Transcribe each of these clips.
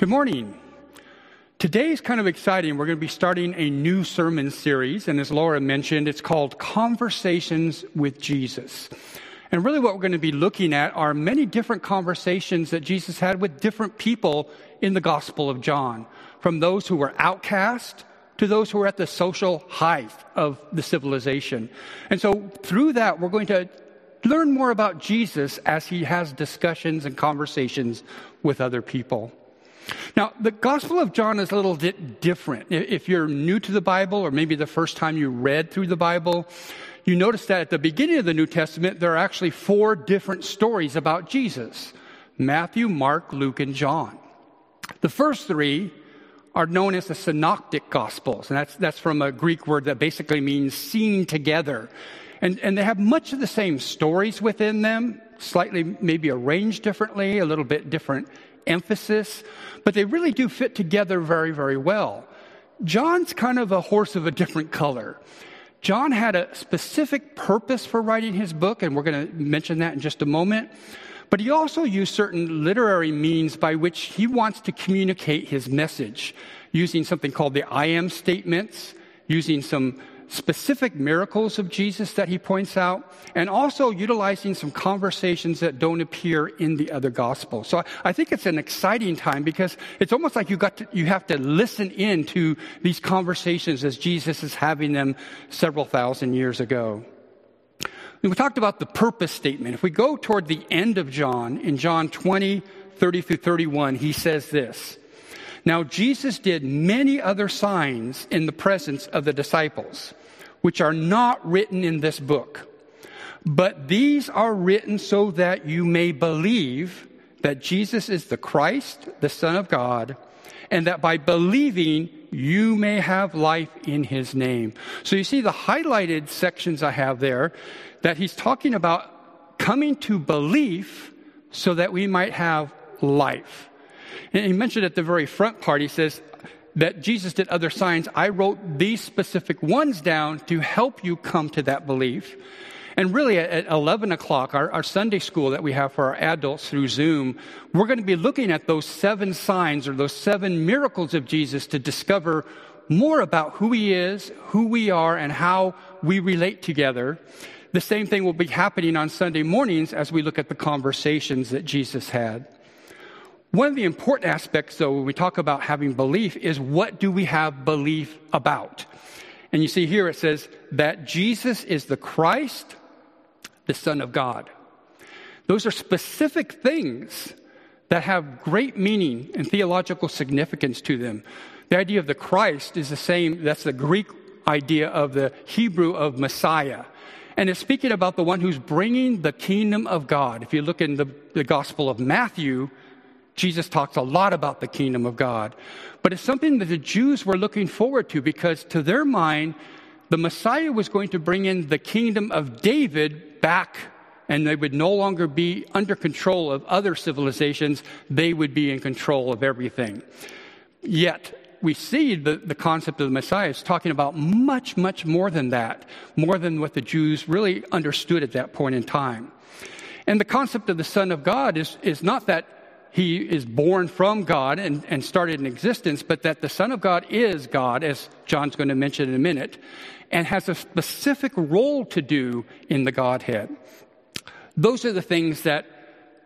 Good morning. Today is kind of exciting. We're going to be starting a new sermon series, and as Laura mentioned, it's called Conversations with Jesus. And really, what we're going to be looking at are many different conversations that Jesus had with different people in the Gospel of John, from those who were outcast to those who were at the social height of the civilization. And so, through that, we're going to learn more about Jesus as he has discussions and conversations with other people. Now, the Gospel of John is a little bit different. If you're new to the Bible, or maybe the first time you read through the Bible, you notice that at the beginning of the New Testament, there are actually four different stories about Jesus Matthew, Mark, Luke, and John. The first three are known as the synoptic gospels, and that's, that's from a Greek word that basically means seen together. And, and they have much of the same stories within them, slightly maybe arranged differently, a little bit different emphasis, but they really do fit together very, very well. John's kind of a horse of a different color. John had a specific purpose for writing his book, and we're going to mention that in just a moment. But he also used certain literary means by which he wants to communicate his message, using something called the I am statements, using some specific miracles of Jesus that he points out, and also utilizing some conversations that don't appear in the other gospels. So I think it's an exciting time because it's almost like you got to, you have to listen in to these conversations as Jesus is having them several thousand years ago. We talked about the purpose statement. If we go toward the end of John, in John 20, 30 through 31, he says this. Now, Jesus did many other signs in the presence of the disciples which are not written in this book. But these are written so that you may believe that Jesus is the Christ, the Son of God, and that by believing you may have life in his name. So you see the highlighted sections I have there that he's talking about coming to belief so that we might have life. And he mentioned at the very front part, he says, that Jesus did other signs, I wrote these specific ones down to help you come to that belief. And really, at 11 o'clock, our, our, Sunday school that we have for our adults through Zoom, we're going to be looking at those seven signs or those seven miracles of Jesus to discover more about who he is, who we are, and how we relate together. The same thing will be happening on Sunday mornings as we look at the conversations that Jesus had. One of the important aspects, though, when we talk about having belief, is what do we have belief about? And you see here it says that Jesus is the Christ, the Son of God. Those are specific things that have great meaning and theological significance to them. The idea of the Christ is the same, that's the Greek idea of the Hebrew of Messiah. And it's speaking about the one who's bringing the kingdom of God. If you look in the, the Gospel of Matthew, Jesus talks a lot about the kingdom of God. But it's something that the Jews were looking forward to because to their mind, the Messiah was going to bring in the kingdom of David back and they would no longer be under control of other civilizations. They would be in control of everything. Yet, we see the, the concept of the Messiah is talking about much, much more than that, more than what the Jews really understood at that point in time. And the concept of the Son of God is, is not that he is born from God and, and started in existence, but that the Son of God is God, as John's going to mention in a minute, and has a specific role to do in the Godhead. Those are the things that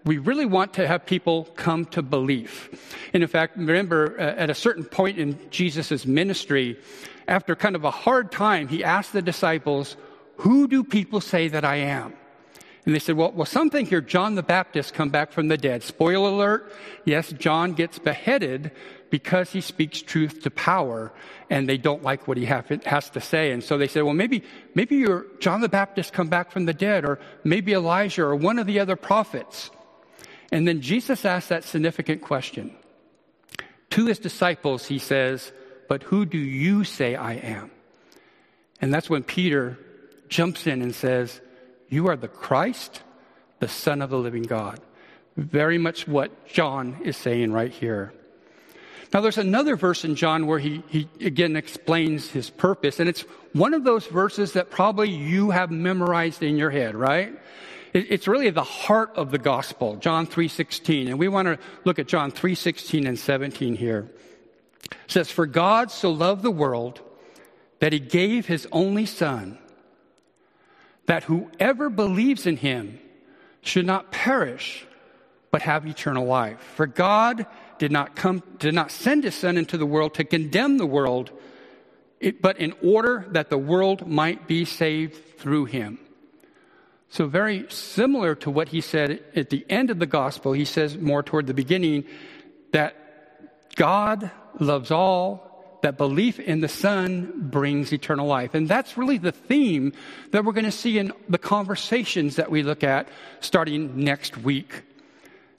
we really want to have people come to belief. And in fact, remember, uh, at a certain point in Jesus' ministry, after kind of a hard time, he asked the disciples, Who do people say that I am? And they said, well, well, some think John the Baptist come back from the dead. Spoiler alert. Yes, John gets beheaded because he speaks truth to power and they don't like what he has to say. And so they said, well, maybe, maybe you're John the Baptist come back from the dead or maybe Elijah or one of the other prophets. And then Jesus asked that significant question. To his disciples, he says, but who do you say I am? And that's when Peter jumps in and says, you are the Christ, the Son of the living God. Very much what John is saying right here. Now, there's another verse in John where he, he again explains his purpose, and it's one of those verses that probably you have memorized in your head, right? It's really the heart of the gospel, John 3:16. And we want to look at John 3:16 and 17 here. It says, For God so loved the world that he gave his only son, that whoever believes in him should not perish, but have eternal life. For God did not come, did not send his son into the world to condemn the world, but in order that the world might be saved through him. So, very similar to what he said at the end of the gospel, he says more toward the beginning that God loves all, that belief in the Son brings eternal life. And that's really the theme that we're going to see in the conversations that we look at starting next week.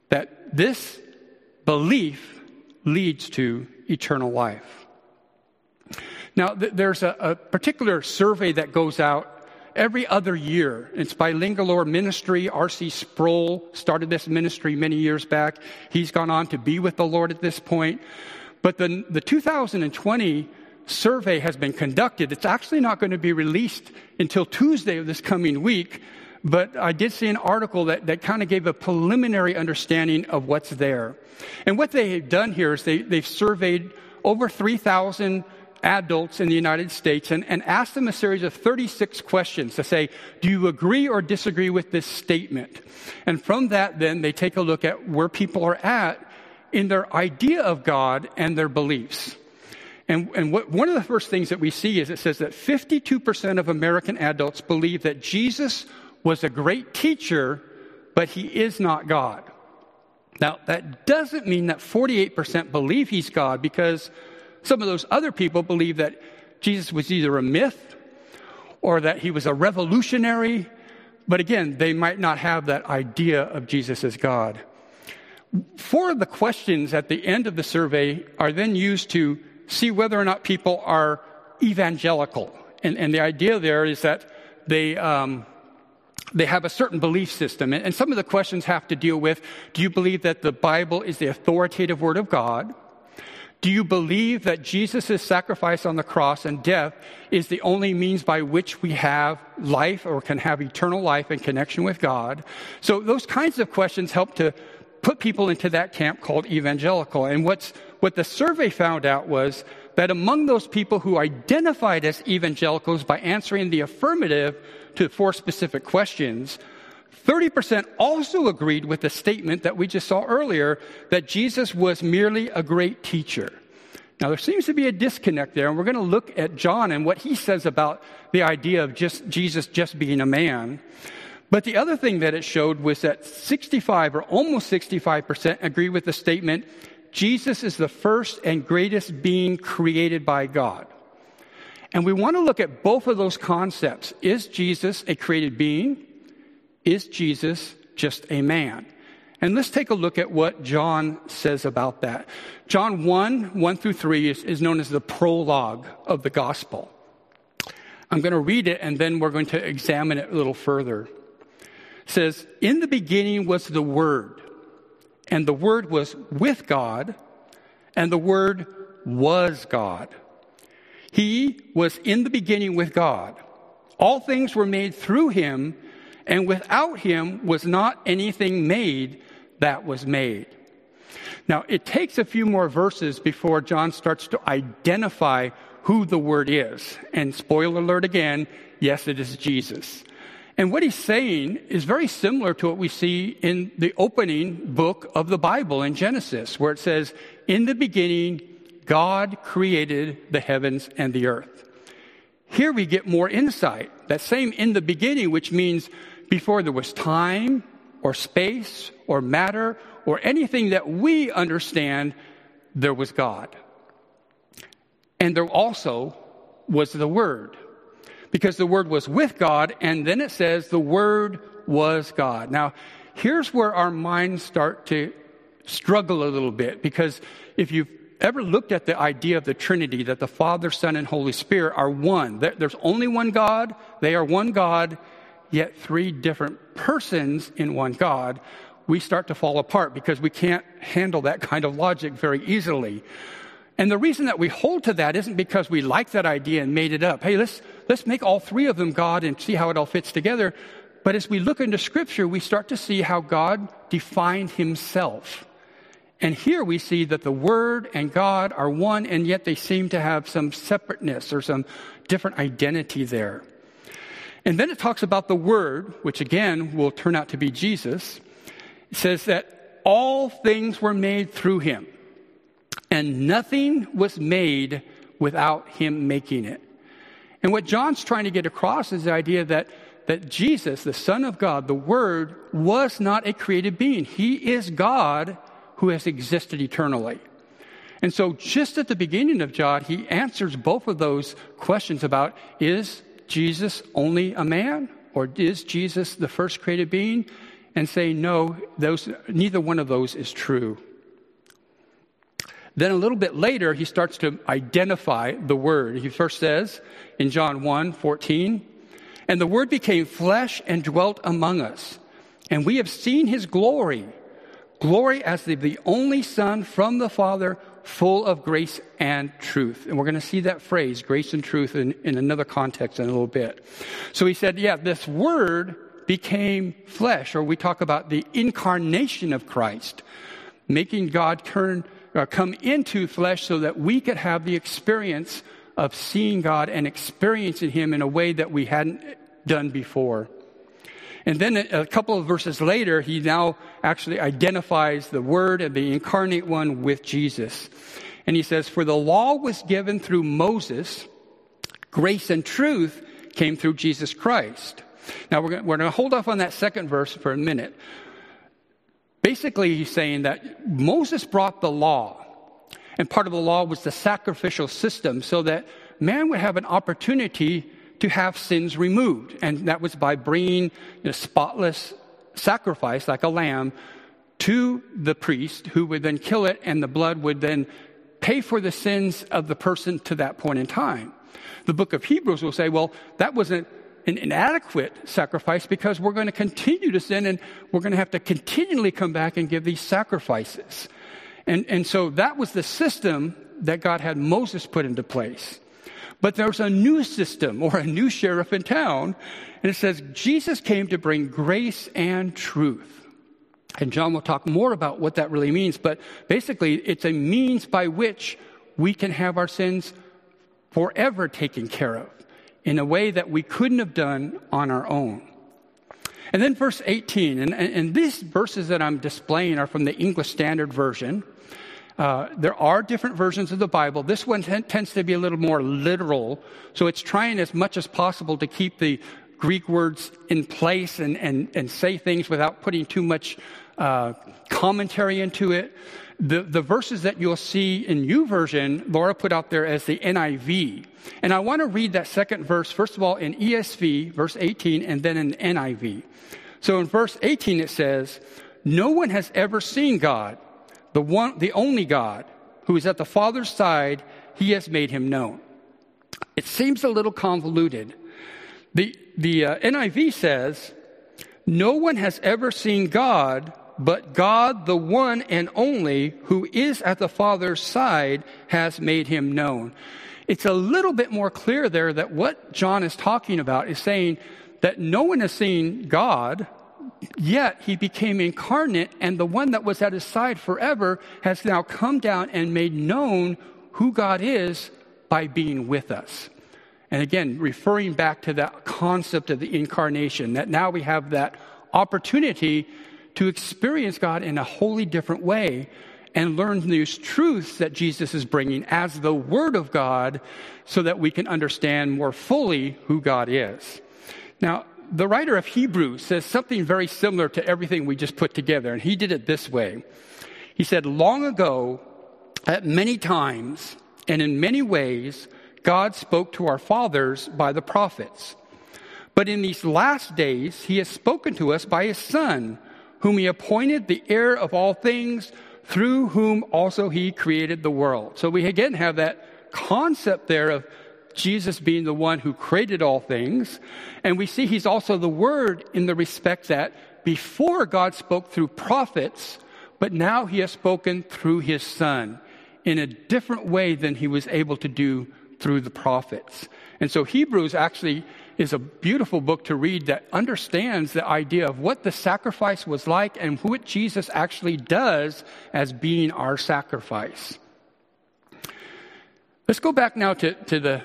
That this belief leads to eternal life. Now, th- there's a, a particular survey that goes out every other year. It's by Ligonier Ministry. R.C. Sproul started this ministry many years back. He's gone on to be with the Lord at this point. But the, the 2020 survey has been conducted. It's actually not going to be released until Tuesday of this coming week. But I did see an article that, that kind of gave a preliminary understanding of what's there. And what they have done here is they, they've surveyed over 3,000 adults in the United States and, and ask them a series of 36 questions to say, do you agree or disagree with this statement? And from that, then, they take a look at where people are at in their idea of God and their beliefs. And, and what, one of the first things that we see is it says that 52% of American adults believe that Jesus was a great teacher, but he is not God. Now, that doesn't mean that 48% believe he's God because some of those other people believe that Jesus was either a myth or that he was a revolutionary, but again, they might not have that idea of Jesus as God. Four of the questions at the end of the survey are then used to see whether or not people are evangelical. And, and the idea there is that they, um, they have a certain belief system. And, and some of the questions have to deal with do you believe that the Bible is the authoritative word of God? Do you believe that Jesus' sacrifice on the cross and death is the only means by which we have life or can have eternal life in connection with God? So those kinds of questions help to put people into that camp called evangelical. And what's, what the survey found out was that among those people who identified as evangelicals by answering the affirmative to four specific questions, 30% also agreed with the statement that we just saw earlier that Jesus was merely a great teacher. Now, there seems to be a disconnect there, and we're going to look at John and what he says about the idea of just Jesus just being a man. But the other thing that it showed was that 65 or almost 65% agree with the statement Jesus is the first and greatest being created by God. And we want to look at both of those concepts. Is Jesus a created being? Is Jesus just a man? And let's take a look at what John says about that. John 1, 1 through 3 is, is known as the prologue of the gospel. I'm going to read it and then we're going to examine it a little further. Says, In the beginning was the Word, and the Word was with God, and the Word was God. He was in the beginning with God. All things were made through him, and without him was not anything made that was made. Now, it takes a few more verses before John starts to identify who the Word is. And spoiler alert again, yes, it is Jesus. And what he's saying is very similar to what we see in the opening book of the Bible in Genesis, where it says, In the beginning, God created the heavens and the earth. Here we get more insight. That same in the beginning, which means before there was time or space or matter or anything that we understand, there was God. And there also was the Word. Because the Word was with God, and then it says the Word was God. Now, here's where our minds start to struggle a little bit, because if you've ever looked at the idea of the Trinity, that the Father, Son, and Holy Spirit are one, there's only one God, they are one God, yet three different persons in one God, we start to fall apart because we can't handle that kind of logic very easily. And the reason that we hold to that isn't because we like that idea and made it up. Hey, let's, let's make all three of them God and see how it all fits together. But as we look into Scripture, we start to see how God defined himself. And here we see that the Word and God are one, and yet they seem to have some separateness or some different identity there. And then it talks about the Word, which again will turn out to be Jesus. It says that all things were made through him, and nothing was made without him making it. And what John's trying to get across is the idea that, that Jesus, the Son of God, the Word, was not a created being. He is God who has existed eternally. And so, just at the beginning of John, he answers both of those questions about is Jesus only a man, or is Jesus the first created being? And say, no, those, neither one of those is true. Then a little bit later, he starts to identify the Word. He first says in John 1 14, and the Word became flesh and dwelt among us. And we have seen his glory, glory as the, the only Son from the Father, full of grace and truth. And we're going to see that phrase, grace and truth, in, in another context in a little bit. So he said, yeah, this Word became flesh, or we talk about the incarnation of Christ, making God turn uh, come into flesh so that we could have the experience of seeing God and experiencing Him in a way that we hadn't done before. And then a couple of verses later, he now actually identifies the Word and the incarnate one with Jesus. And he says, For the law was given through Moses, grace and truth came through Jesus Christ. Now, we're going to hold off on that second verse for a minute. Basically, he's saying that Moses brought the law, and part of the law was the sacrificial system so that man would have an opportunity to have sins removed. And that was by bringing a spotless sacrifice, like a lamb, to the priest who would then kill it, and the blood would then pay for the sins of the person to that point in time. The book of Hebrews will say, well, that wasn't an inadequate sacrifice because we're going to continue to sin and we're going to have to continually come back and give these sacrifices. And, and so that was the system that God had Moses put into place. But there's a new system or a new sheriff in town, and it says Jesus came to bring grace and truth. And John will talk more about what that really means, but basically, it's a means by which we can have our sins forever taken care of in a way that we couldn't have done on our own. And then verse 18, and, and these verses that I'm displaying are from the English Standard Version. Uh, there are different versions of the Bible. This one t- tends to be a little more literal, so it's trying as much as possible to keep the Greek words in place and, and, and say things without putting too much uh, commentary into it. The, the verses that you'll see in YouVersion, Laura put out there as the NIV. And I want to read that second verse, first of all, in ESV, verse 18, and then in NIV. So in verse 18, it says, No one has ever seen God, the, one, the only God, who is at the Father's side, he has made him known. It seems a little convoluted. The, the uh, NIV says, No one has ever seen God, but God, the one and only, who is at the Father's side, has made him known. It's a little bit more clear there that what John is talking about is saying that no one has seen God, yet he became incarnate, and the one that was at his side forever has now come down and made known who God is by being with us. And again, referring back to that concept of the incarnation, that now we have that opportunity to experience God in a wholly different way and learn these truths that Jesus is bringing as the Word of God so that we can understand more fully who God is. Now, the writer of Hebrews says something very similar to everything we just put together, and he did it this way. He said, Long ago, at many times and in many ways, God spoke to our fathers by the prophets. But in these last days, he has spoken to us by his Son whom he appointed the heir of all things, through whom also he created the world. So we again have that concept there of Jesus being the one who created all things. And we see he's also the Word in the respect that before God spoke through prophets, but now he has spoken through his Son in a different way than he was able to do through the prophets. And so Hebrews actually is a beautiful book to read that understands the idea of what the sacrifice was like and what Jesus actually does as being our sacrifice. Let's go back now to, to the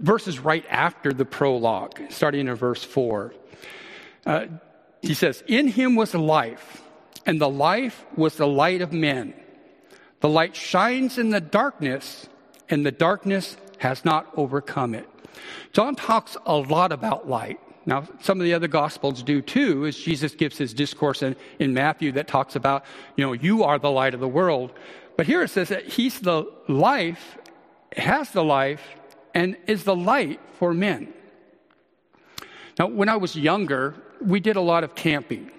verses right after the prologue, starting in verse 4. Uh, he says, In him was life, and the life was the light of men. The light shines in the darkness, and the darkness has not overcome it. John talks a lot about light. Now, some of the other gospels do too, as Jesus gives his discourse in, in Matthew that talks about, you know, you are the light of the world. But here it says that he's the life, has the life, and is the light for men. Now, when I was younger, we did a lot of camping.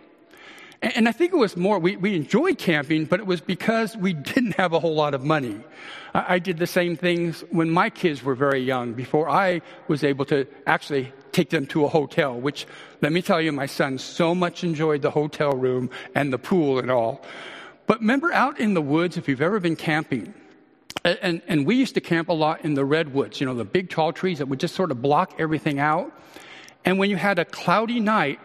And I think it was more, we, we enjoyed camping, but it was because we didn't have a whole lot of money. I, I did the same things when my kids were very young, before I was able to actually take them to a hotel, which, let me tell you, my son so much enjoyed the hotel room and the pool and all. But remember out in the woods, if you've ever been camping, and, and we used to camp a lot in the redwoods, you know, the big tall trees that would just sort of block everything out. And when you had a cloudy night,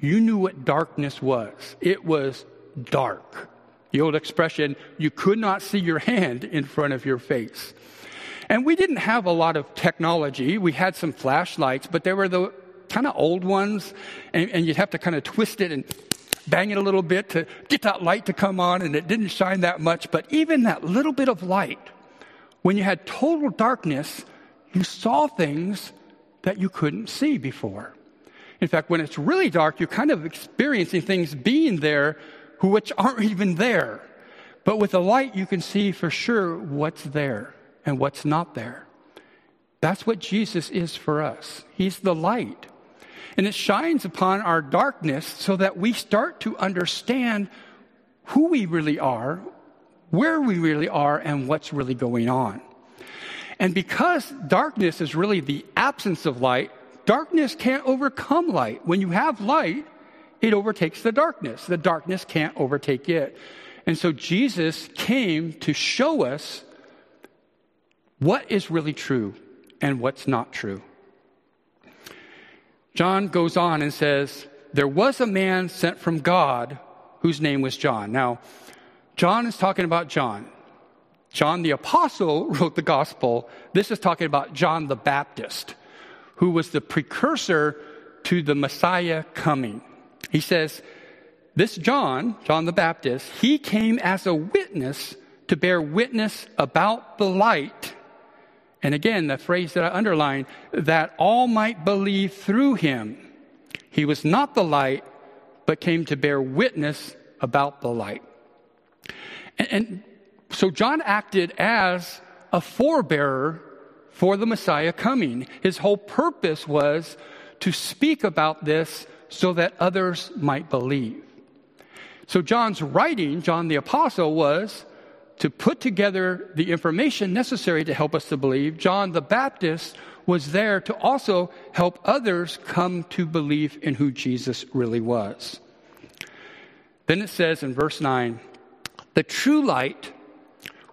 you knew what darkness was. It was dark. The old expression, you could not see your hand in front of your face. And we didn't have a lot of technology. We had some flashlights, but they were the kind of old ones, and, and you'd have to kind of twist it and bang it a little bit to get that light to come on, and it didn't shine that much. But even that little bit of light, when you had total darkness, you saw things that you couldn't see before. In fact, when it's really dark, you're kind of experiencing things being there which aren't even there. But with the light, you can see for sure what's there and what's not there. That's what Jesus is for us. He's the light. And it shines upon our darkness so that we start to understand who we really are, where we really are, and what's really going on. And because darkness is really the absence of light, Darkness can't overcome light. When you have light, it overtakes the darkness. The darkness can't overtake it. And so Jesus came to show us what is really true and what's not true. John goes on and says, There was a man sent from God whose name was John. Now, John is talking about John. John the Apostle wrote the gospel. This is talking about John the Baptist who was the precursor to the Messiah coming. He says, This John, John the Baptist, he came as a witness to bear witness about the light. And again, the phrase that I underline, that all might believe through him. He was not the light, but came to bear witness about the light. And, and so John acted as a forebearer for the Messiah coming. His whole purpose was to speak about this so that others might believe. So, John's writing, John the Apostle, was to put together the information necessary to help us to believe. John the Baptist was there to also help others come to believe in who Jesus really was. Then it says in verse 9, the true light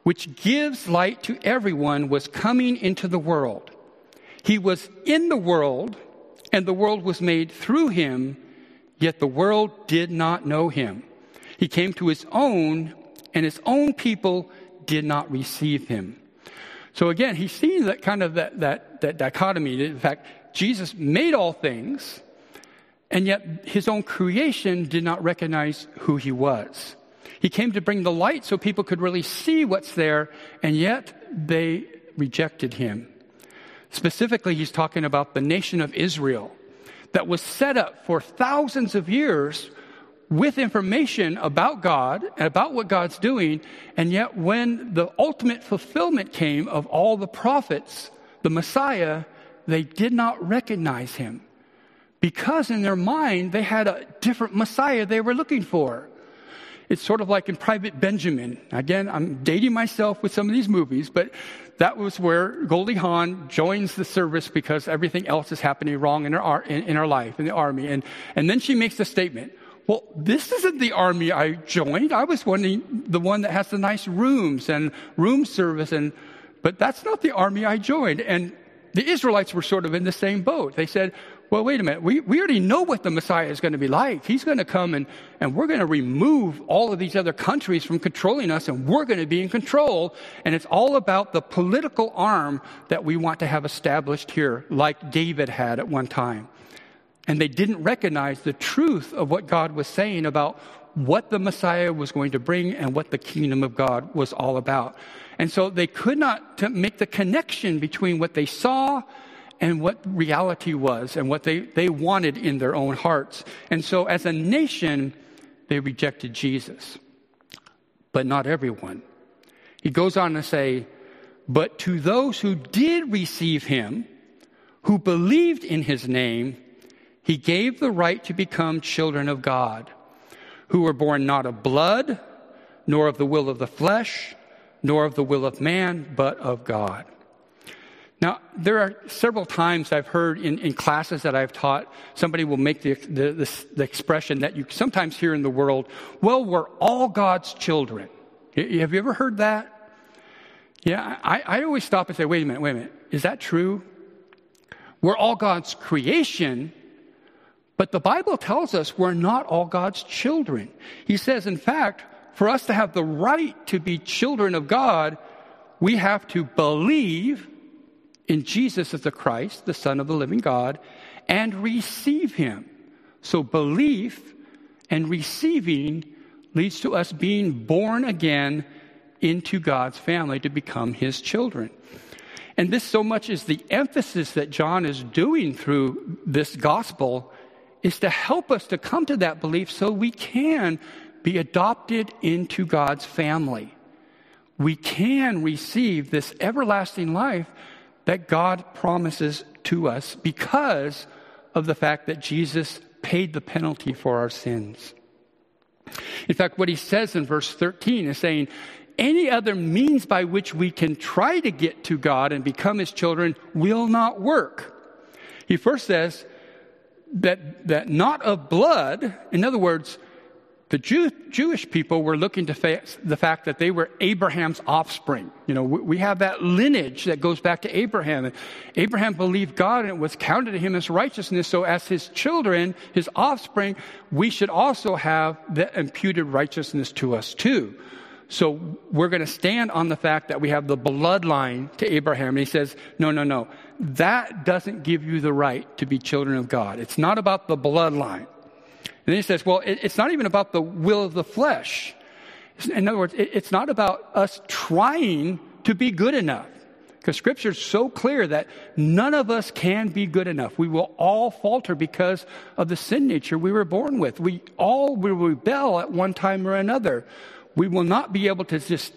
which gives light to everyone, was coming into the world. He was in the world, and the world was made through him, yet the world did not know him. He came to his own, and his own people did not receive him. So again, he's seeing that kind of that, that, that dichotomy. In fact, Jesus made all things, and yet his own creation did not recognize who he was. He came to bring the light so people could really see what's there, and yet they rejected him. Specifically, he's talking about the nation of Israel that was set up for thousands of years with information about God and about what God's doing, and yet when the ultimate fulfillment came of all the prophets, the Messiah, they did not recognize him because in their mind they had a different Messiah they were looking for. It's sort of like in Private Benjamin. Again, I'm dating myself with some of these movies, but that was where Goldie Hawn joins the service because everything else is happening wrong in her, in, in her life, in the army. And, and then she makes the statement, well, this isn't the army I joined. I was wanting the one that has the nice rooms and room service and, but that's not the army I joined. And the Israelites were sort of in the same boat. They said, well, wait a minute. We, we already know what the Messiah is going to be like. He's going to come and, and we're going to remove all of these other countries from controlling us and we're going to be in control. And it's all about the political arm that we want to have established here, like David had at one time. And they didn't recognize the truth of what God was saying about what the Messiah was going to bring and what the kingdom of God was all about. And so they could not make the connection between what they saw and what reality was and what they, they wanted in their own hearts. And so as a nation, they rejected Jesus. But not everyone. He goes on to say, But to those who did receive him, who believed in his name, he gave the right to become children of God, who were born not of blood, nor of the will of the flesh, nor of the will of man, but of God. Now, there are several times I've heard in, in classes that I've taught, somebody will make the, the, the, the, expression that you sometimes hear in the world, well, we're all God's children. Have you ever heard that? Yeah, I, I always stop and say, wait a minute, wait a minute. Is that true? We're all God's creation, but the Bible tells us we're not all God's children. He says, in fact, for us to have the right to be children of God, we have to believe in Jesus as the Christ, the Son of the living God, and receive Him. So belief and receiving leads to us being born again into God's family to become His children. And this so much is the emphasis that John is doing through this gospel is to help us to come to that belief so we can be adopted into God's family. We can receive this everlasting life that God promises to us because of the fact that Jesus paid the penalty for our sins. In fact, what he says in verse 13 is saying, any other means by which we can try to get to God and become his children will not work. He first says that, that not of blood, in other words, the Jew, Jewish people were looking to the fact that they were Abraham's offspring. You know, we, we have that lineage that goes back to Abraham. Abraham believed God and it was counted to him as righteousness. So as his children, his offspring, we should also have the imputed righteousness to us too. So we're going to stand on the fact that we have the bloodline to Abraham. And he says, no, no, no. That doesn't give you the right to be children of God. It's not about the bloodline. And then he says, well, it, it's not even about the will of the flesh. In other words, it, it's not about us trying to be good enough. Because scripture is so clear that none of us can be good enough. We will all falter because of the sin nature we were born with. We all will rebel at one time or another. We will not be able to just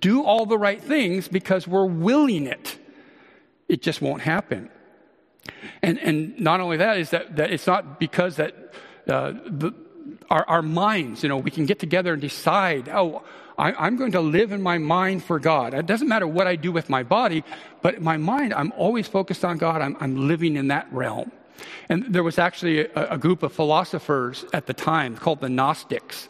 do all the right things because we're willing it. It just won't happen. And, and not only that is that, that it's not because that uh, the, our, our, minds, you know, we can get together and decide, oh, I, am going to live in my mind for God. It doesn't matter what I do with my body, but my mind, I'm always focused on God. I'm, I'm living in that realm. And there was actually a, a group of philosophers at the time called the Gnostics.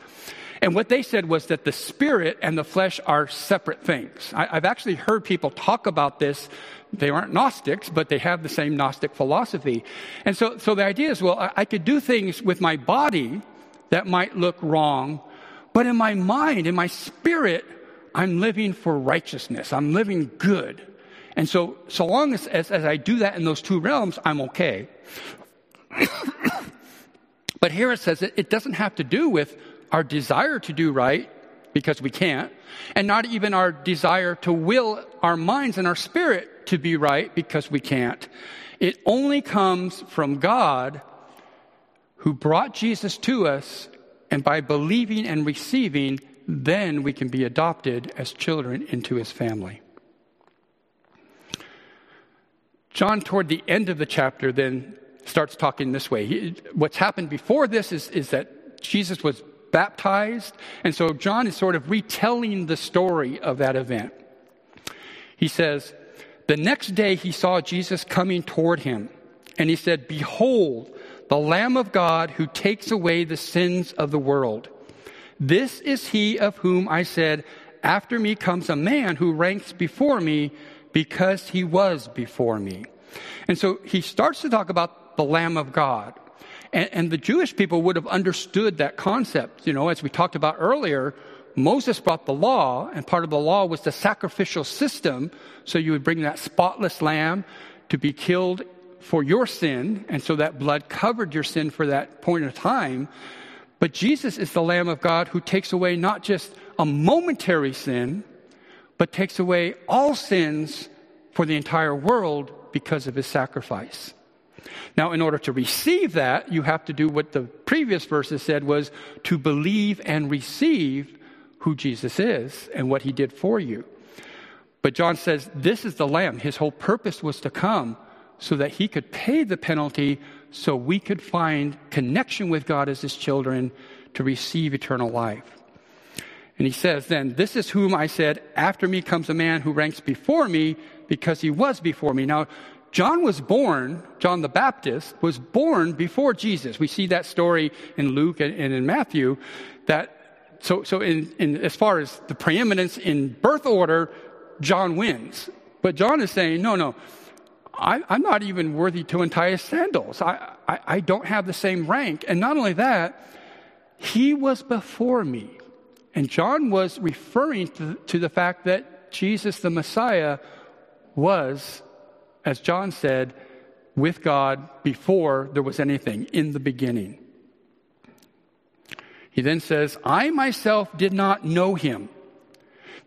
And what they said was that the spirit and the flesh are separate things. I, have actually heard people talk about this they aren't Gnostics, but they have the same Gnostic philosophy. And so, so the idea is, well, I, I could do things with my body that might look wrong, but in my mind, in my spirit, I'm living for righteousness. I'm living good. And so, so long as, as, as I do that in those two realms, I'm okay. but here it says it, it doesn't have to do with our desire to do right because we can't, and not even our desire to will our minds and our spirit to be right because we can't. It only comes from God who brought Jesus to us, and by believing and receiving, then we can be adopted as children into his family. John, toward the end of the chapter, then starts talking this way. He, what's happened before this is, is that Jesus was baptized, and so John is sort of retelling the story of that event. He says, the next day he saw Jesus coming toward him, and he said, Behold, the Lamb of God who takes away the sins of the world. This is he of whom I said, After me comes a man who ranks before me because he was before me. And so he starts to talk about the Lamb of God. And, and the Jewish people would have understood that concept. You know, as we talked about earlier, Moses brought the law, and part of the law was the sacrificial system. So you would bring that spotless lamb to be killed for your sin, and so that blood covered your sin for that point of time. But Jesus is the Lamb of God who takes away not just a momentary sin, but takes away all sins for the entire world because of his sacrifice. Now, in order to receive that, you have to do what the previous verses said was to believe and receive who Jesus is and what he did for you. But John says this is the Lamb. His whole purpose was to come so that he could pay the penalty so we could find connection with God as his children to receive eternal life. And he says, Then, this is whom I said, After me comes a man who ranks before me because he was before me. Now, John was born, John the Baptist was born before Jesus. We see that story in Luke and, in Matthew. That so so in, in as far as the preeminence in birth order, John wins. But John is saying, no, no, I, am not even worthy to untie his sandals. I, I, I don't have the same rank. And not only that, he was before me. And John was referring to, to the fact that Jesus the Messiah was, as John said, with God before there was anything, in the beginning. He then says, I myself did not know him.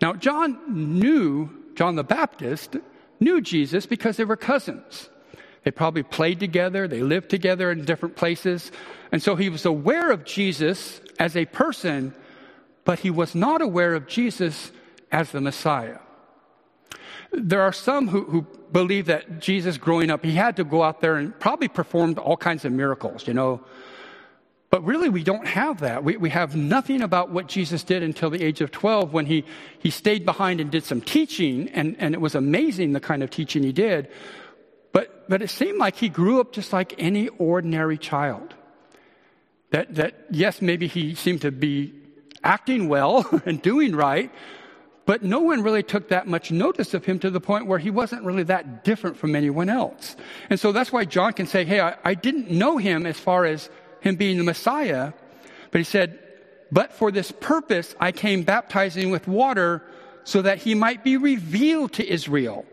Now, John knew, John the Baptist knew Jesus because they were cousins. They probably played together, they lived together in different places. And so he was aware of Jesus as a person, but he was not aware of Jesus as the Messiah. There are some who, who believe that Jesus growing up, he had to go out there and probably performed all kinds of miracles, you know, but really, we don't have that. We, we have nothing about what Jesus did until the age of 12 when he, he stayed behind and did some teaching, and, and it was amazing the kind of teaching he did. But, but it seemed like he grew up just like any ordinary child. That, that, yes, maybe he seemed to be acting well and doing right, but no one really took that much notice of him to the point where he wasn't really that different from anyone else. And so that's why John can say, hey, I, I didn't know him as far as him being the Messiah, but he said, But for this purpose I came baptizing with water so that he might be revealed to Israel.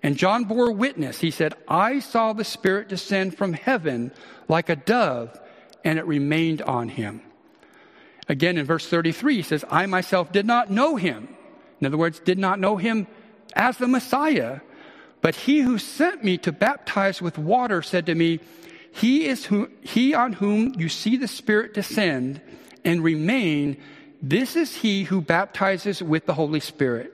And John bore witness. He said, I saw the Spirit descend from heaven like a dove, and it remained on him. Again, in verse 33, he says, I myself did not know him. In other words, did not know him as the Messiah. But he who sent me to baptize with water said to me, he is who, he on whom you see the Spirit descend and remain. This is he who baptizes with the Holy Spirit.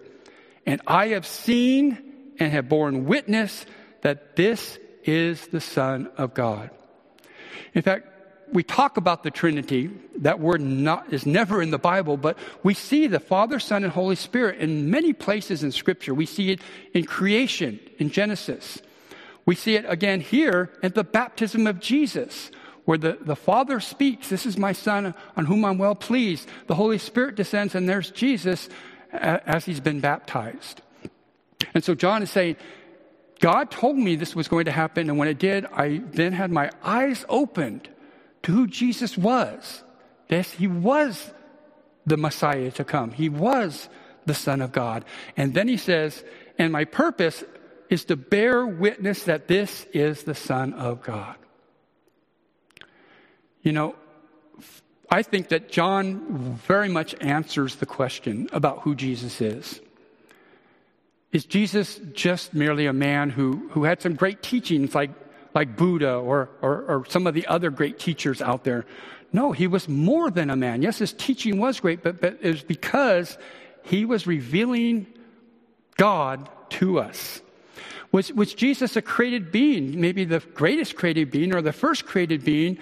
And I have seen and have borne witness that this is the Son of God. In fact, we talk about the Trinity. That word not, is never in the Bible, but we see the Father, Son, and Holy Spirit in many places in Scripture. We see it in creation, in Genesis. We see it again here at the baptism of Jesus, where the, the Father speaks, This is my Son on whom I'm well pleased. The Holy Spirit descends, and there's Jesus as he's been baptized. And so John is saying, God told me this was going to happen, and when it did, I then had my eyes opened to who Jesus was. That he was the Messiah to come, he was the Son of God. And then he says, And my purpose is to bear witness that this is the Son of God. You know, I think that John very much answers the question about who Jesus is. Is Jesus just merely a man who, who had some great teachings like, like Buddha or, or, or some of the other great teachers out there? No, he was more than a man. Yes, his teaching was great, but, but it was because he was revealing God to us. Was, was Jesus a created being, maybe the greatest created being or the first created being?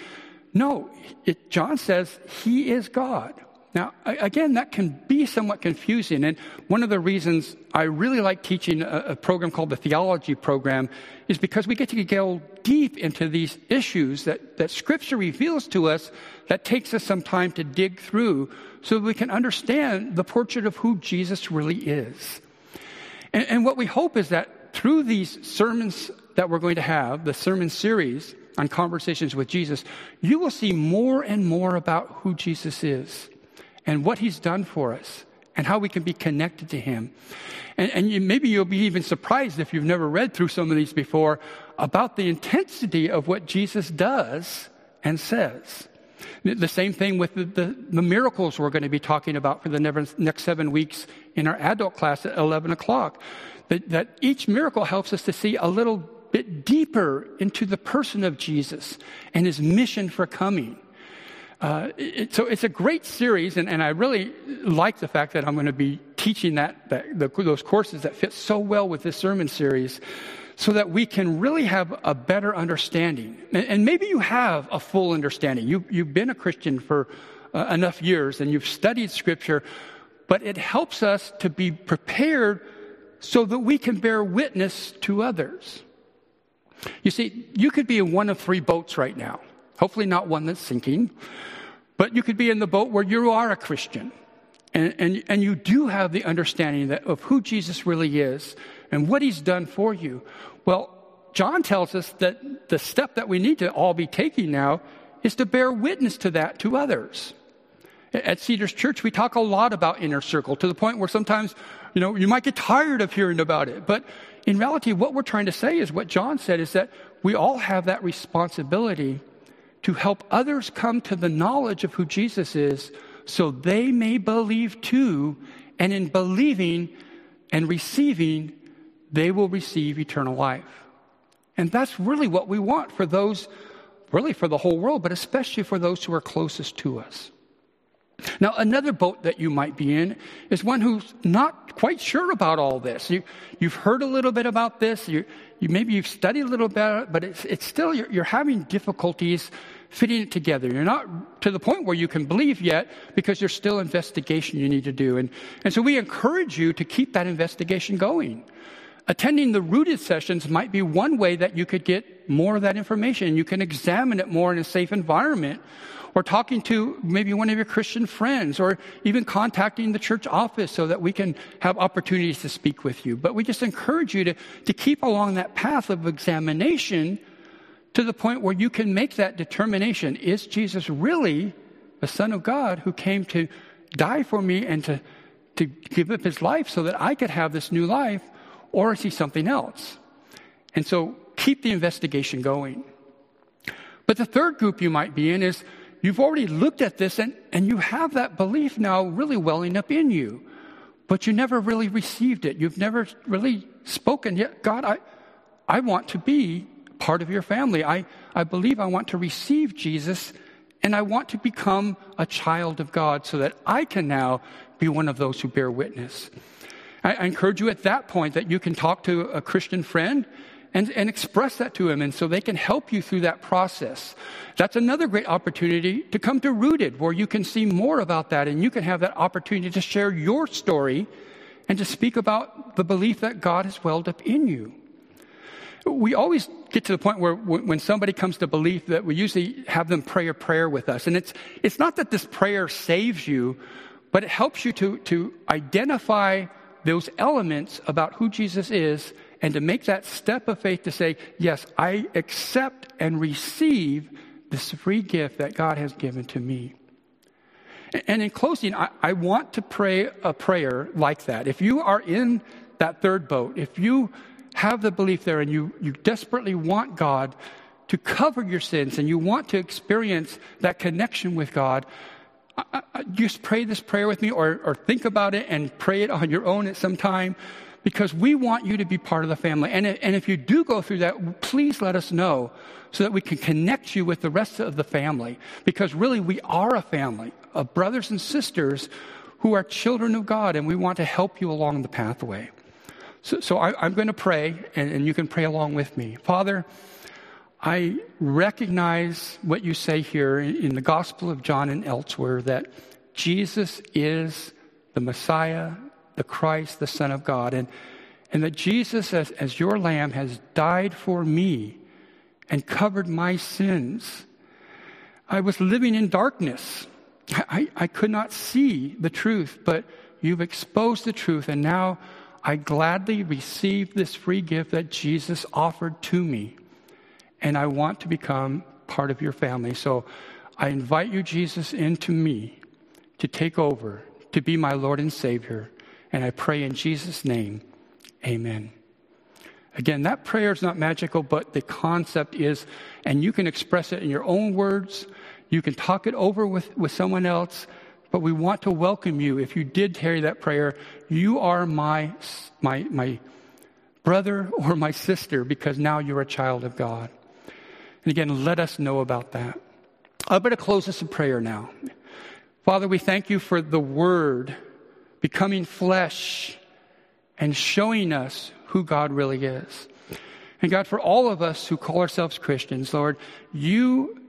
No, it, John says he is God. Now, again, that can be somewhat confusing. And one of the reasons I really like teaching a, a, program called the theology program is because we get to go deep into these issues that, that Scripture reveals to us that takes us some time to dig through so we can understand the portrait of who Jesus really is. And, and what we hope is that through these sermons that we're going to have, the sermon series on conversations with Jesus, you will see more and more about who Jesus is and what he's done for us and how we can be connected to him. And, and you, maybe you'll be even surprised if you've never read through some of these before about the intensity of what Jesus does and says. The same thing with the, the, the, miracles we're going to be talking about for the next seven weeks in our adult class at 11 o'clock. That, that each miracle helps us to see a little bit deeper into the person of Jesus and his mission for coming. Uh, it, so it's a great series, and, and, I really like the fact that I'm going to be teaching that, that the, those courses that fit so well with this sermon series so that we can really have a better understanding. And, and maybe you have a full understanding. You, you've been a Christian for uh, enough years and you've studied Scripture, but it helps us to be prepared so that we can bear witness to others. You see, you could be in one of three boats right now. Hopefully, not one that's sinking, but you could be in the boat where you are a Christian and, and, and you do have the understanding that, of who Jesus really is and what he's done for you. Well, John tells us that the step that we need to all be taking now is to bear witness to that to others. At Cedars Church, we talk a lot about inner circle to the point where sometimes, you know, you might get tired of hearing about it. But in reality, what we're trying to say is what John said is that we all have that responsibility to help others come to the knowledge of who Jesus is so they may believe too, and in believing and receiving, they will receive eternal life. And that's really what we want for those, really for the whole world, but especially for those who are closest to us. Now, another boat that you might be in is one who's not quite sure about all this. You, have heard a little bit about this, you, you, maybe you've studied a little bit, but it's, it's still, you're, you're having difficulties fitting it together. You're not to the point where you can believe yet because there's still investigation you need to do. And, and so we encourage you to keep that investigation going. Attending the rooted sessions might be one way that you could get more of that information. You can examine it more in a safe environment or talking to maybe one of your Christian friends, or even contacting the church office so that we can have opportunities to speak with you. But we just encourage you to, to keep along that path of examination to the point where you can make that determination. Is Jesus really the Son of God who came to die for me and to, to give up his life so that I could have this new life? Or is he something else? And so keep the investigation going. But the third group you might be in is you've already looked at this and, and you have that belief now really welling up in you, but you never really received it. You've never really spoken yet. God, I, I want to be part of your family. I, I believe I want to receive Jesus and I want to become a child of God so that I can now be one of those who bear witness. I, I encourage you at that point that you can talk to a Christian friend and, and express that to him, and so they can help you through that process. That's another great opportunity to come to Rooted, where you can see more about that, and you can have that opportunity to share your story and to speak about the belief that God has welled up in you we always get to the point where when somebody comes to belief that we usually have them pray a prayer with us. And it's, it's not that this prayer saves you, but it helps you to, to identify those elements about who Jesus is and to make that step of faith to say, yes, I accept and receive this free gift that God has given to me. And in closing, I, I want to pray a prayer like that. If you are in that third boat, if you have the belief there and you, you desperately want God to cover your sins and you want to experience that connection with God, I, I, just pray this prayer with me or, or think about it and pray it on your own at some time because we want you to be part of the family. And, and if you do go through that, please let us know so that we can connect you with the rest of the family. Because really, we are a family of brothers and sisters who are children of God, and we want to help you along the pathway. So, so I, am going to pray, and, and you can pray along with me. Father, I recognize what you say here in the Gospel of John and elsewhere that Jesus is the Messiah, the Christ, the Son of God, and, and that Jesus, as, as your Lamb, has died for me and covered my sins. I was living in darkness. I, I could not see the truth, but you've exposed the truth, and now I gladly receive this free gift that Jesus offered to me, and I want to become part of your family. So I invite you, Jesus, into me to take over, to be my Lord and Savior. And I pray in Jesus' name, amen. Again, that prayer is not magical, but the concept is, and you can express it in your own words. You can talk it over with, with someone else, but we want to welcome you. If you did carry that prayer, you are my, my, my brother or my sister because now you're a child of God. And again, let us know about that. I'm going to close this in prayer now. Father, we thank you for the word becoming flesh and showing us who God really is. And God, for all of us who call ourselves Christians, Lord, you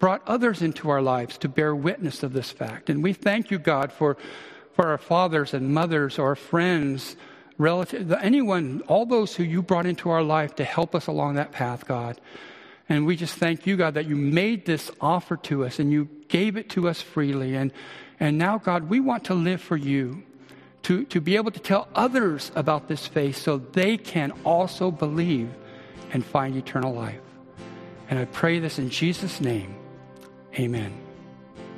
brought others into our lives to bear witness of this fact. And we thank you, God, for, for our fathers and mothers, our friends, relatives, anyone, all those who you brought into our life to help us along that path, God. And we just thank you, God, that you made this offer to us and you gave it to us freely. And, and now, God, we want to live for you to, to be able to tell others about this faith so they can also believe and find eternal life. And I pray this in Jesus' name. Amen.